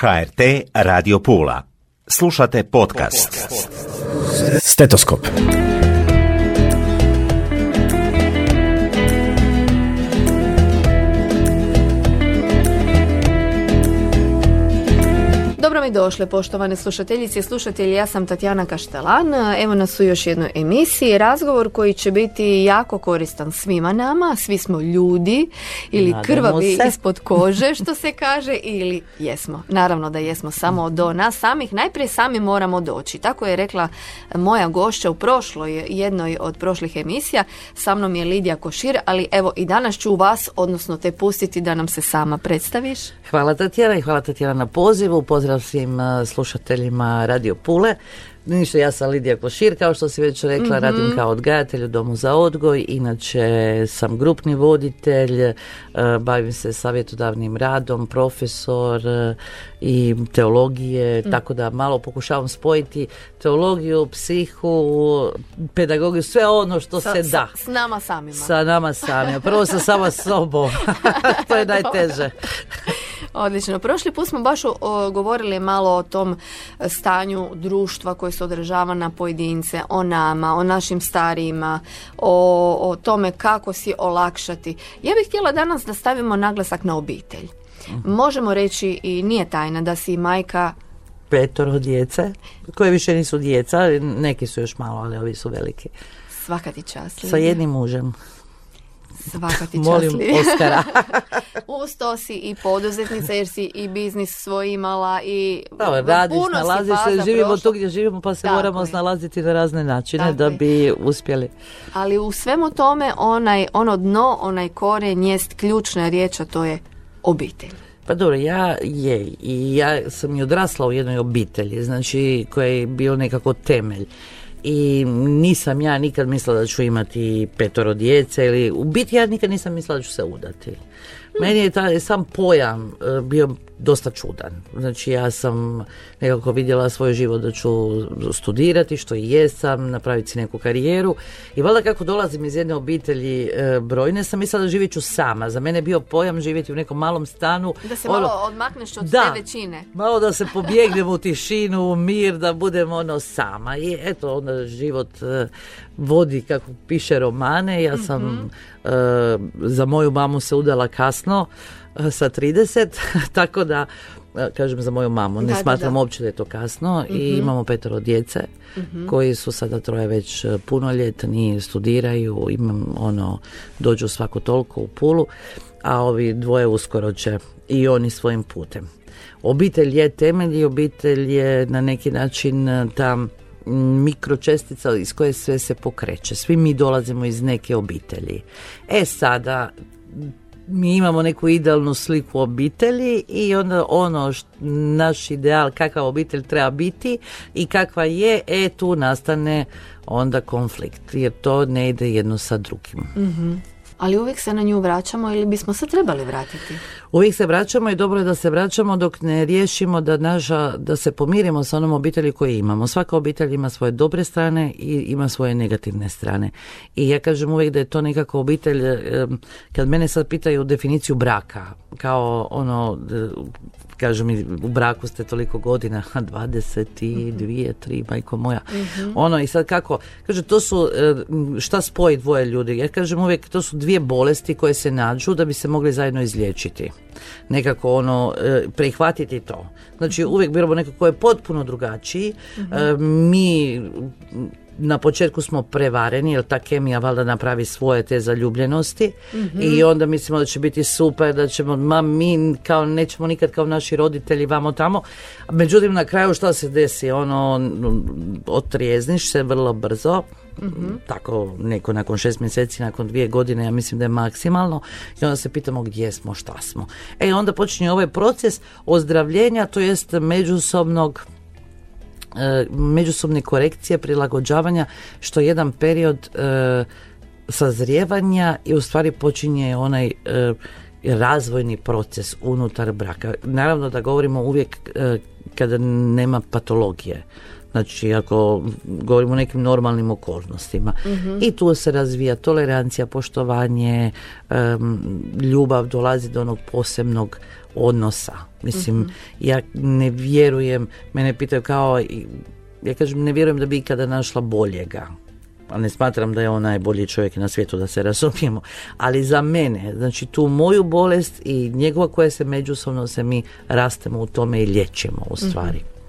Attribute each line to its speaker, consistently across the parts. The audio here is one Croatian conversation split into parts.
Speaker 1: HRT Radio Pula. Slušate podcast.
Speaker 2: Stetoskop.
Speaker 3: Dobro došle, poštovane slušateljice i slušatelji. Ja sam Tatjana Kaštelan. Evo nas u još jednoj emisiji. Razgovor koji će biti jako koristan svima nama. Svi smo ljudi ili
Speaker 4: Nadamo
Speaker 3: krvavi
Speaker 4: se.
Speaker 3: ispod kože, što se kaže, ili jesmo. Naravno da jesmo samo do nas samih. Najprije sami moramo doći. Tako je rekla moja gošća u prošloj, jednoj od prošlih emisija. Sa mnom je Lidija Košir, ali evo i danas ću vas, odnosno te pustiti da nam se sama predstaviš.
Speaker 4: Hvala Tatjana i hvala Tatjana na pozivu. Pozdrav svim uh, slušateljima Radio Pule. Ništa, ja sam Lidija Košir, kao što si već rekla, radim kao odgajatelj u Domu za odgoj, inače sam grupni voditelj, uh, bavim se savjetodavnim radom, profesor uh, i teologije, tako da malo pokušavam spojiti teologiju, psihu, pedagogiju, sve ono što
Speaker 3: Sa-
Speaker 4: se da.
Speaker 3: S nama samima.
Speaker 4: Sa nama samima. Prvo sa sama sobom. to je najteže.
Speaker 3: Odlično. Prošli put smo baš o, govorili malo o tom stanju društva koje se odražava na pojedince, o nama, o našim starijima, o, o tome kako si olakšati. Ja bih htjela danas da stavimo naglasak na obitelj. Možemo reći i nije tajna da si majka
Speaker 4: Petoro djece, koje više nisu djeca, neki su još malo, ali ovi su veliki.
Speaker 3: svaka ti čast.
Speaker 4: Sa jednim mužem.
Speaker 3: Svaka ti.
Speaker 4: Molim. Oskara.
Speaker 3: Uz to si i poduzetnica jer si i biznis svoj imala i
Speaker 4: Dobro, radiš,
Speaker 3: puno si
Speaker 4: nalaziš se, živimo
Speaker 3: prošla.
Speaker 4: tu gdje živimo pa se
Speaker 3: Tako
Speaker 4: moramo
Speaker 3: je.
Speaker 4: snalaziti na razne načine
Speaker 3: Tako
Speaker 4: da
Speaker 3: je.
Speaker 4: bi uspjeli.
Speaker 3: Ali u svemu tome onaj, ono dno, onaj koren jest ključna riječ, a to je obitelj.
Speaker 4: Pa dobro, ja je i ja sam i odrasla u jednoj obitelji, znači koja je bio nekako temelj. I nisam ja nikad mislila da ću imati petoro djece ili u biti ja nikad nisam mislila da ću se udati. Meni je taj sam pojam e, bio dosta čudan. Znači ja sam nekako vidjela svoj život da ću studirati, što i jesam, napraviti si neku karijeru. I valjda kako dolazim iz jedne obitelji e, brojne, sam mislila da živjet ću sama. Za mene je bio pojam živjeti u nekom malom stanu.
Speaker 3: Da se
Speaker 4: ono,
Speaker 3: malo odmakneš od
Speaker 4: da.
Speaker 3: te većine.
Speaker 4: Malo da se pobjegnem u tišinu, u mir, da budem ono sama. I eto, onda život e, vodi kako piše romane. Ja sam
Speaker 3: Mhm.
Speaker 4: E, za moju mamu se udala kasno, e, sa 30, tako da e, kažem za moju mamu, ne
Speaker 3: Da,
Speaker 4: smatram
Speaker 3: da.
Speaker 4: uopće da je to kasno i imamo petero djece koji su sada troje već punoljetni, studiraju, imam ono, dođu svako toliko u Pulu, a ovi dvoje uskoro će i oni svojim putem. Obitelj je temelj i obitelj je na neki način e, ta m, mikročestica iz koje sve se pokreće. Svi mi dolazimo iz neke obitelji. E sada, mi imamo neku idealnu sliku obitelji i onda ono š- naš ideal kakav obitelj treba biti i kakva je, e tu nastane onda konflikt jer to ne ide jedno sa drugim.
Speaker 3: Ali uvijek se na nju vraćamo ili bismo se trebali vratiti.
Speaker 4: Uvijek se vraćamo i dobro je da se vraćamo dok ne riješimo da naša, da se pomirimo sa onom obitelji koju imamo. Svaka obitelj ima svoje dobre strane i ima svoje negativne strane. I ja kažem uvijek da je to nekako obitelj, kad mene sad pitaju definiciju braka, kao ono, e, kažu mi u braku ste toliko godina, 22, 3, majko moja. Ono i sad kako, kaže to su, e, šta spoji dvoje ljudi? Ja kažem uvijek to su dvije bolesti koje se nađu da bi se mogli zajedno izliječiti. Nekako ono, e, prihvatiti to. Znači uvijek biramo neko ko je potpuno drugačiji. E, mi na početku smo prevareni jer ta kemija valjda napravi svoje te zaljubljenosti i onda mislimo da će biti super, da ćemo, ma mi kao nećemo nikad kao naši roditelji vamo tamo. Međutim, na kraju šta se desi? Ono, otrijezniš se vrlo brzo, tako neko nakon šest mjeseci, nakon dvije godine, ja mislim da je maksimalno i onda se pitamo gdje smo, šta smo. E onda počinje ovaj proces ozdravljenja, to jest međusobnog e, međusobne korekcije, prilagođavanja, što je jedan period e, sazrijevanja i u stvari počinje onaj e, razvojni proces unutar braka. Naravno da govorimo uvijek kada nema patologije. Znači, ako govorimo o nekim normalnim okolnostima. I tu se razvija tolerancija, poštovanje, em, ljubav, dolazi do onog posebnog odnosa. Mislim, ja ne vjerujem, mene pitaju kao, ja kažem, ne vjerujem da bi ikada našla boljega. A ne smatram da je on najbolji čovjek na svijetu, da se razumijemo. Ali za mene, znači tu moju bolest i njegova koja se međusobno se mi rastemo u tome i liječimo u stvari.
Speaker 3: E,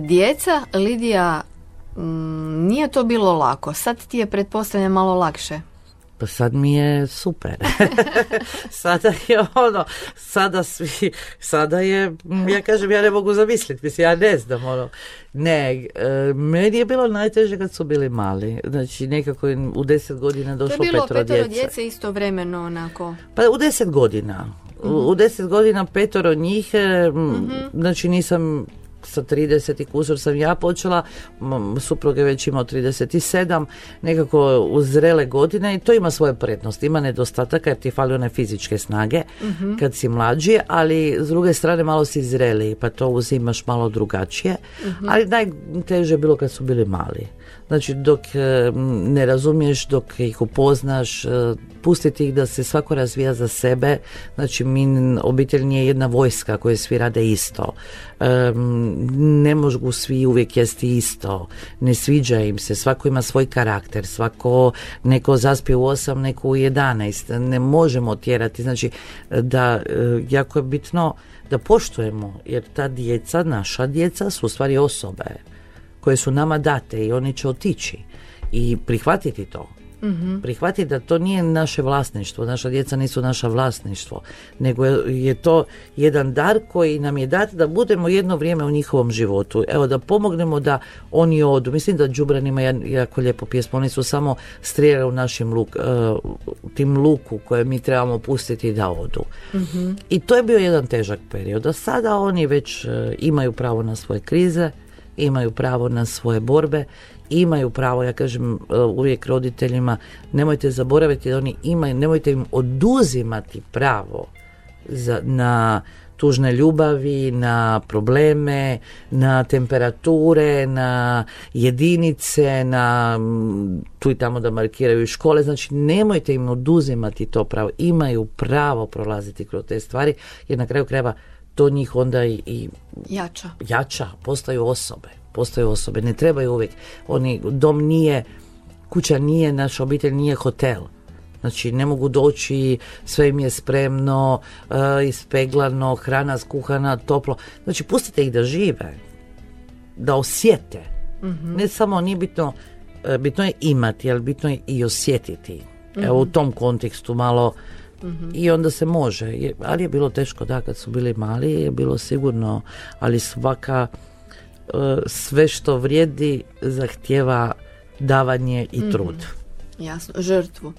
Speaker 3: djeca, Lidija, mm, nije to bilo lako. Sad ti je pretpostavljam malo lakše.
Speaker 4: Pa sad mi je super. sada je ono, sada svi, sada je, mm, ja kažem, ja ne mogu zamisliti, mislim, ja ne znam, ono. Ne, e, meni je bilo najteže kad su bili mali. Znači, nekako u deset godina
Speaker 3: To je
Speaker 4: došlo
Speaker 3: bilo
Speaker 4: petoro djece.
Speaker 3: djece istovremeno onako.
Speaker 4: Pa u deset godina. U- U deset godina petoro njih, e, m, znači nisam sa 30 i kusur sam ja počela, suprug je već imao 37, nekako u zrele godine i to ima svoje prednosti. Ima nedostataka jer ti fali one fizičke snage kad si mlađi, ali s druge strane malo si zreli pa to uzimaš malo drugačije. Ali najteže je bilo kad su bili mali. Znači dok e, ne razumiješ, dok ih upoznaš, e, pustiti ih da se svako razvija za sebe. Znači mi, obitelj nije jedna vojska koje svi rade isto. E, ne mogu svi uvijek jesti isto. Ne sviđa im se. Svako ima svoj karakter. Svako neko zaspije u 8, neko u 11. Ne možemo tjerati. Znači da jako je bitno da poštujemo jer ta djeca, naša djeca su u stvari osobe koje su nama date i oni će otići i prihvatiti to. Prihvatiti da to nije naše vlasništvo, naša djeca nisu naša vlasništvo, nego je, to jedan dar koji nam je dat da budemo jedno vrijeme u njihovom životu. Evo da pomognemo da oni odu. Mislim da Đubran ima jako lijepo pjesmu, oni su samo strijele u našem luk, e, u tim luku koje mi trebamo pustiti da odu. I to je bio jedan težak period. A sada oni već e, imaju pravo na svoje krize, imaju pravo na svoje borbe, imaju pravo, ja kažem e, uvijek roditeljima, nemojte zaboraviti da oni imaju, nemojte im oduzimati pravo za, na tužne ljubavi, na probleme, na temperature, na jedinice, na tu i tamo da markiraju škole. Znači, nemojte im oduzimati to pravo. Imaju pravo prolaziti kroz te stvari, jer na kraju krajeva to njih onda i, i
Speaker 3: Jača.
Speaker 4: jača, postaju osobe. Postaju osobe. Ne trebaju uvijek. Oni, dom nije, kuća nije, naša obitelj nije hotel. Znači, ne mogu doći, sve im je spremno, e, ispeglano, hrana skuhana, toplo. Znači, pustite ih da žive, da osjete. Ne samo, nije bitno, e, bitno je imati, ali bitno je i osjetiti. Evo, u tom kontekstu malo i onda se može. Ali je bilo teško, da, kad su bili mali je bilo sigurno, ali svaka e, sve što vrijedi zahtjeva davanje i trud.
Speaker 3: Jasno. Žrtvu.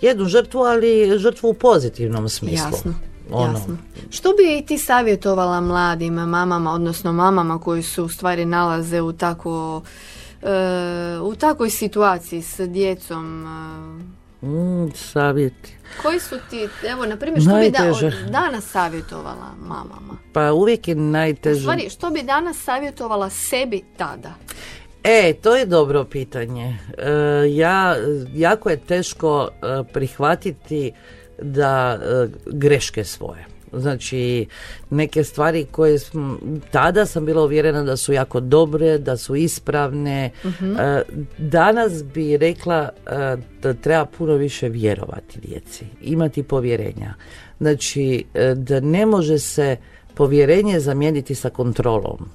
Speaker 4: Jednu žrtvu, ali žrtvu u pozitivnom smislu.
Speaker 3: Jasno.
Speaker 4: Ono,
Speaker 3: Jasno. Što bi i ti savjetovala mladim mamama, odnosno mamama koji se u stvari nalaze u tako e, u takvoj situaciji s djecom? e,
Speaker 4: mm, savjeti.
Speaker 3: koji su ti, evo, na primjer, što bi da, danas savjetovala mamama?
Speaker 4: Pa uvijek je
Speaker 3: U
Speaker 4: najteže.
Speaker 3: stvari, što bi danas savjetovala sebi tada?
Speaker 4: E, to je dobro pitanje. E, ja, jako je teško e, prihvatiti da e, greške svoje. Znači, neke stvari koje tada sam bila uvjerena da su jako dobre, da su ispravne. E, danas bi rekla e, da treba puno više vjerovati djeci, imati povjerenja. Znači, e, da ne može se povjerenje zamijeniti sa kontrolom.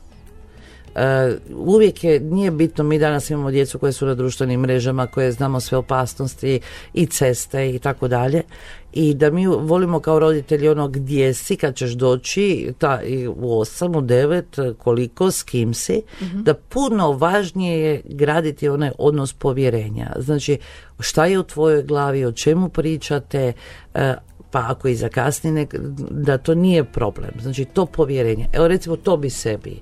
Speaker 4: E, uvijek je, nije bitno, mi danas imamo djecu koje su na društvenim mrežama, koje znamo sve opasnosti i ceste i tako dalje. I da mi volimo kao roditelji ono gdje si, kad ćeš doći, ta, u osam, u devet, koliko, s kim si, da puno važnije je graditi onaj odnos povjerenja. Znači, šta je u tvojoj glavi, o čemu pričate, e, pa ako i zakasni, nek, da to nije problem. Znači, to povjerenje. Evo recimo, to bi sebi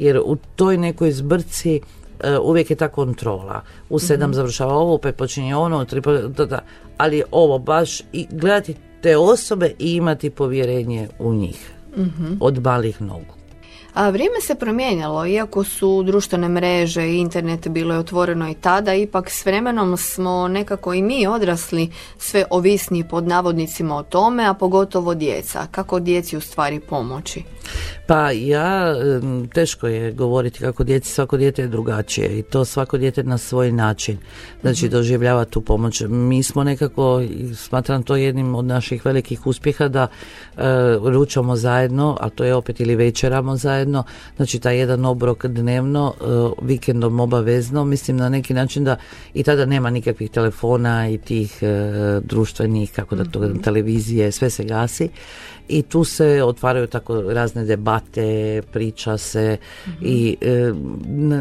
Speaker 4: jer u toj nekoj zbrci e, uvijek je ta kontrola. U sedam završava ovo, pet počinje ono, tri da, da. ali ovo baš i gledati te osobe i imati povjerenje u njih. Od malih nogu.
Speaker 3: A vrijeme se promijenjalo, iako su društvene mreže i internet bilo je otvoreno i tada, ipak s vremenom smo nekako i mi odrasli sve ovisni pod navodnicima o tome, a pogotovo djeca. Kako djeci u stvari pomoći?
Speaker 4: Pa ja, teško je govoriti kako djeci, svako dijete je drugačije i to svako dijete na svoj način, znači doživljava tu pomoć. Mi smo nekako, smatram to jednim od naših velikih uspjeha da e, ručamo zajedno, a to je opet ili večeramo zajedno, znači taj jedan obrok dnevno, e, vikendom obavezno, mislim na neki način da i tada nema nikakvih telefona i tih e, društvenih, kako da to televizije, sve se gasi. I tu se otvaraju tako razne debate, priča se i e,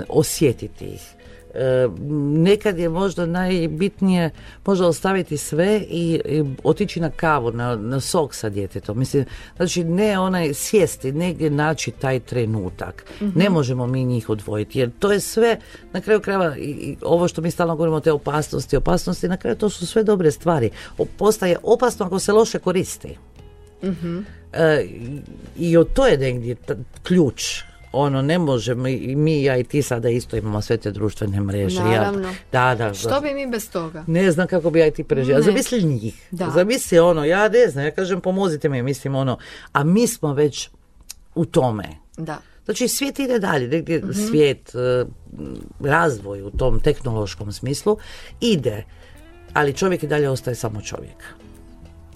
Speaker 4: osjetiti ih. E, nekad je možda najbitnije možda ostaviti sve i, i otići na kavu, na, na sok sa djetetom. Mislim, znači ne onaj sjesti, negdje naći taj trenutak. Ne možemo mi njih odvojiti, jer to je sve, na kraju krajeva, i, i ovo što mi stalno govorimo, te opasnosti, opasnosti, na kraju to su sve dobre stvari. O- Postaje opasno ako se loše koristi. E, I o to je negdje ta- ključ. Ono, ne možemo, i mi, ja i ti sada isto imamo sve te društvene mreže.
Speaker 3: Naravno.
Speaker 4: Ja, da, da.
Speaker 3: Što
Speaker 4: da.
Speaker 3: bi mi bez toga?
Speaker 4: Ne znam kako bi ja i ti preživjela. Zamisli njih.
Speaker 3: Da.
Speaker 4: Zamisli ono, ja ne znam, ja kažem pomozite mi, mislim ono, a mi smo već u tome.
Speaker 3: Da.
Speaker 4: Znači svijet ide dalje, negdje
Speaker 3: Mhm.
Speaker 4: svijet, e, razvoj u tom tehnološkom smislu ide, ali čovjek i dalje ostaje samo čovjek.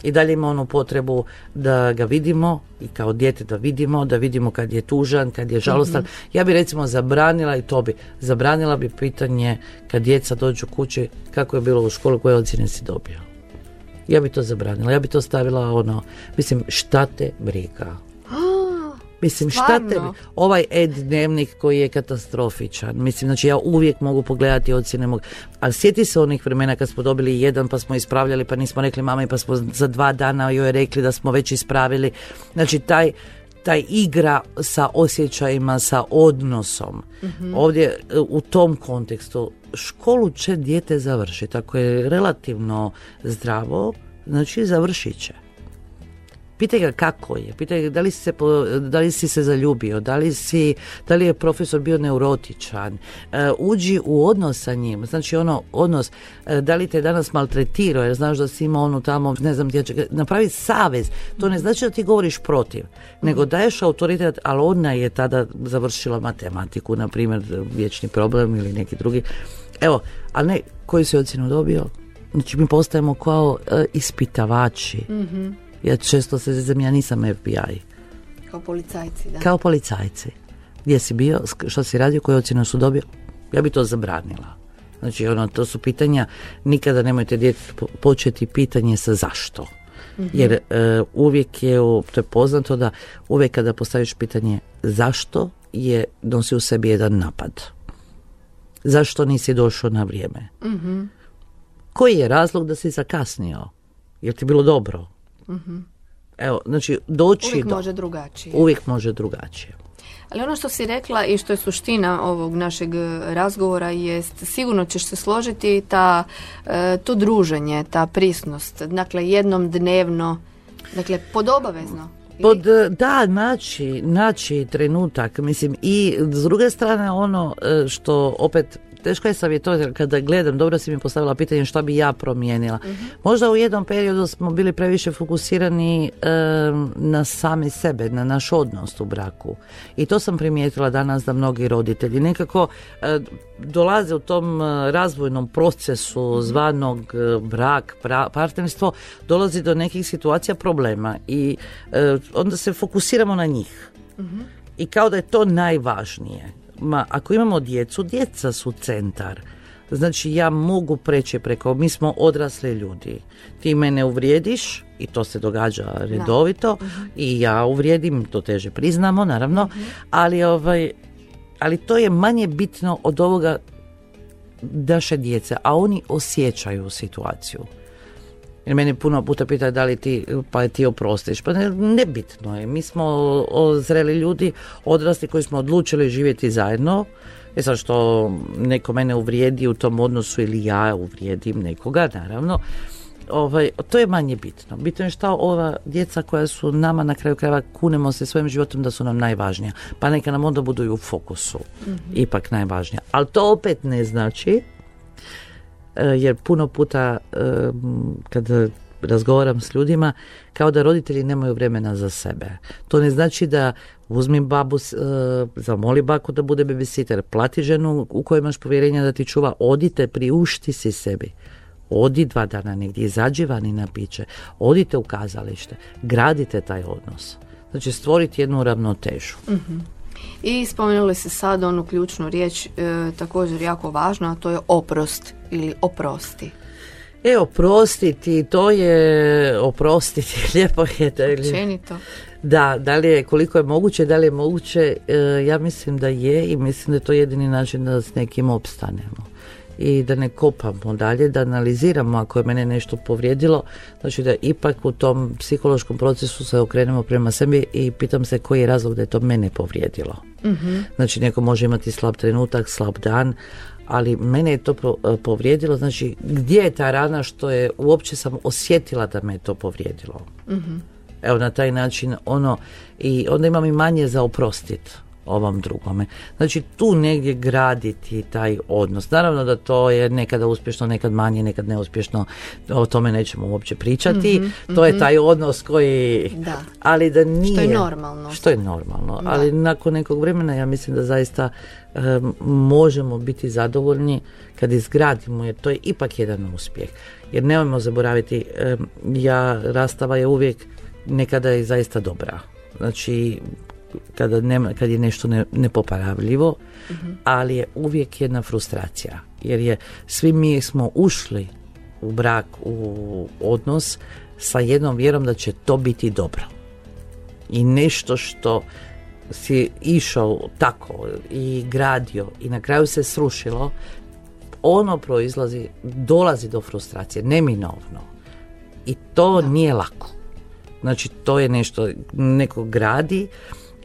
Speaker 4: I dalje ima onu potrebu da ga vidimo i kao dijete da vidimo, da vidimo kad je tužan, kad je žalostan.
Speaker 3: Mhm.
Speaker 4: Ja bi recimo zabranila i to bi, zabranila bi pitanje kad djeca dođu kući kako je bilo u školi, koje ocjene si dobio. Ja bi to zabranila, ja bi to stavila ono, mislim šta te briga. Mislim, šta te...
Speaker 3: Stvarno?
Speaker 4: Ovaj e-dnevnik koji je katastrofičan. Mislim, znači ja uvijek mogu pogledati ocjene mog... Ali sjeti se onih vremena kad smo dobili jedan pa smo ispravljali pa nismo rekli mama i pa smo za dva dana joj rekli da smo već ispravili. Znači taj taj igra sa osjećajima, sa odnosom. Ovdje e, u tom kontekstu školu će dijete završiti. Ako je relativno zdravo, znači završit će. Pitaj ga kako je, pitaj ga da li si se, po- da li si se zaljubio, da li, si, da li je profesor bio neurotičan, E, uđi u odnos sa njim, znači ono odnos, e, da li te danas maltretirao jer znaš da si imao onu tamo, ne znam gdje će, napravi savez, to ne znači da ti govoriš protiv, nego daješ autoritet, ali ona je tada završila matematiku, na primjer vječni problem ili neki drugi, evo, ali ne, koju si ocjenu dobio? Znači mi postajemo kao e, ispitavači. Ja često se zezam, ja nisam FBI.
Speaker 3: Kao policajci, da.
Speaker 4: Kao policajci. Gdje si bio, što si radio, koju ocjenu su dobio? Ja bi to zabranila. Znači, ono, to su pitanja, nikada nemojte djetetu po- početi pitanje sa zašto. Jer e, uvijek je, to je poznato da uvijek kada postaviš pitanje zašto je, nosi u sebi jedan napad. Zašto nisi došao na vrijeme? Koji je razlog da si zakasnio? Jel ti bilo dobro? Evo, znači, doći
Speaker 3: Uvijek
Speaker 4: do...
Speaker 3: može drugačije.
Speaker 4: Uvijek može drugačije.
Speaker 3: Ali ono što si rekla i što je suština ovog našeg e, razgovora jest, sigurno ćeš se složiti, ta, e, to druženje, ta prisnost, dakle jednom dnevno, dakle pod obavezno.
Speaker 4: Pod, da, naći, naći trenutak, mislim, i s druge strane ono e, što opet teško je savjetovati kada gledam, dobro si mi postavila pitanje šta bi ja promijenila. Možda u jednom periodu smo bili previše fokusirani e, na sami sebe, na naš odnos u braku. I to sam primijetila danas da mnogi roditelji nekako e, dolaze u tom e, razvojnom procesu zvanog e, brak, pra- partnerstvo, dolazi do nekih situacija problema i e, onda se fokusiramo na njih. I kao da je to najvažnije. Ma, ako imamo djecu, djeca su centar. Znači ja mogu preći preko, mi smo odrasli ljudi. Ti mene uvrijediš, i to se događa redovito, i ja uvrijedim, to teže priznamo, naravno, ali ovaj, ali to je manje bitno od ovoga naše djece, a oni osjećaju situaciju. Jer mene puno puta pitaju da li ti, pa ti oprostiš. Pa ne, nebitno je. Mi smo zreli ljudi, odrasli koji smo odlučili živjeti zajedno. E sad što neko mene uvrijedi u tom odnosu ili ja uvrijedim nekoga, naravno. ovaj, to je manje bitno. Bitno je šta ova djeca koja su nama na kraju krajeva kunemo se svojim životom da su nam najvažnija. Pa neka nam onda budu i u fokusu. Ipak najvažnija. Ali to opet ne znači jer puno puta e, kad razgovaram s ljudima kao da roditelji nemaju vremena za sebe. To ne znači da uzmi babu, e, zamoli baku da bude babysitter, plati ženu u kojoj imaš povjerenja da ti čuva, odite, priušti si sebi. Odi dva dana negdje, izađi vani na piće, odite u kazalište, gradite taj odnos. Znači stvoriti jednu ravnotežu.
Speaker 3: I spomenuli se sad onu ključnu riječ, e, također jako važno, a to je oprost ili oprosti.
Speaker 4: E, oprostiti, to je oprostiti, lijepo je da
Speaker 3: Općenito.
Speaker 4: Da, da li je, koliko je moguće, da li je moguće, e, ja mislim da je i mislim da je to jedini način da s nekim opstanemo. I da ne kopamo dalje, da analiziramo ako je mene nešto povrijedilo, znači da ipak u tom psihološkom procesu se okrenemo prema sebi i pitam se koji je razlog da je to mene povrijedilo. Znači neko može imati slab trenutak, slab dan, ali mene je to e, povrijedilo, znači gdje je ta rana što je uopće sam osjetila da me je to povrijedilo. Evo na taj način ono i onda imam i manje za oprostit ovom drugome. Znači tu negdje graditi taj odnos. Naravno da to je nekada uspješno, nekad manje, nekad neuspješno. O tome nećemo uopće pričati. To je taj odnos koji...
Speaker 3: Da.
Speaker 4: Ali da nije...
Speaker 3: normalno.
Speaker 4: Što je normalno. Ali nakon nekog vremena ja mislim da zaista em, možemo biti zadovoljni kad izgradimo jer to je ipak jedan uspjeh. Jer nemojmo zaboraviti, em, ja rastava je uvijek nekada je zaista dobra. Znači kada nema, kad je nešto ne, nepopravljivo, ali je uvijek jedna frustracija. Jer je svi mi smo ušli u brak, u odnos sa jednom vjerom da će to biti dobro i nešto što si išao tako i gradio i na kraju se srušilo, ono proizlazi, dolazi do frustracije, neminovno. I to nije lako. Znači, to je nešto, neko gradi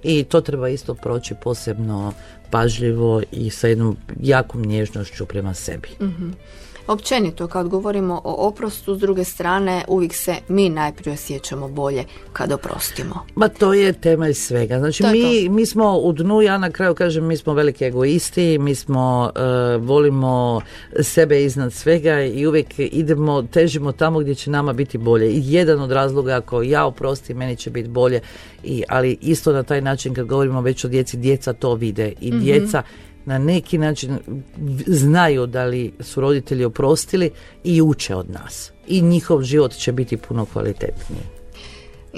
Speaker 4: i to treba isto proći posebno pažljivo i sa jednom jakom nježnošću prema sebi.
Speaker 3: Općenito, kad govorimo o oprostu, s druge strane, uvijek se mi najprije osjećamo bolje kad oprostimo.
Speaker 4: Ma to je temelj svega. Znači mi, mi smo u dnu, ja na kraju kažem mi smo veliki egoisti, mi smo, e, volimo sebe iznad svega i uvijek idemo, težimo tamo gdje će nama biti bolje. I jedan od razloga ako ja oprostim, meni će biti bolje. I, ali isto na taj način kad govorimo već o djeci, djeca to vide i djeca na neki način znaju da li su roditelji oprostili i uče od nas. I njihov život će biti puno kvalitetniji.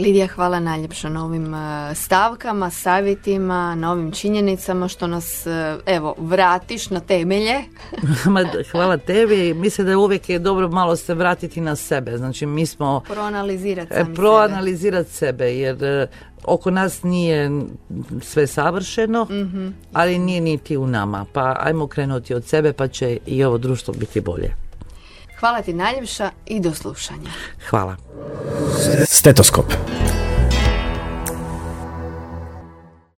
Speaker 3: Lidija, hvala najljepša na ovim e, stavkama, savjetima, na ovim činjenicama što nas, e, evo, vratiš na temelje.
Speaker 4: Hvala tebi. Mislim da je uvijek je dobro malo se vratiti na sebe. Znači mi smo
Speaker 3: Proanalizirati
Speaker 4: e,
Speaker 3: sebe.
Speaker 4: proanalizirati sebe jer oko nas nije sve savršeno, ali nije niti u nama. Pa ajmo krenuti od sebe pa će i ovo društvo biti bolje.
Speaker 3: Hvala ti najljepša i do slušanja.
Speaker 4: Hvala.
Speaker 2: Stetoskop.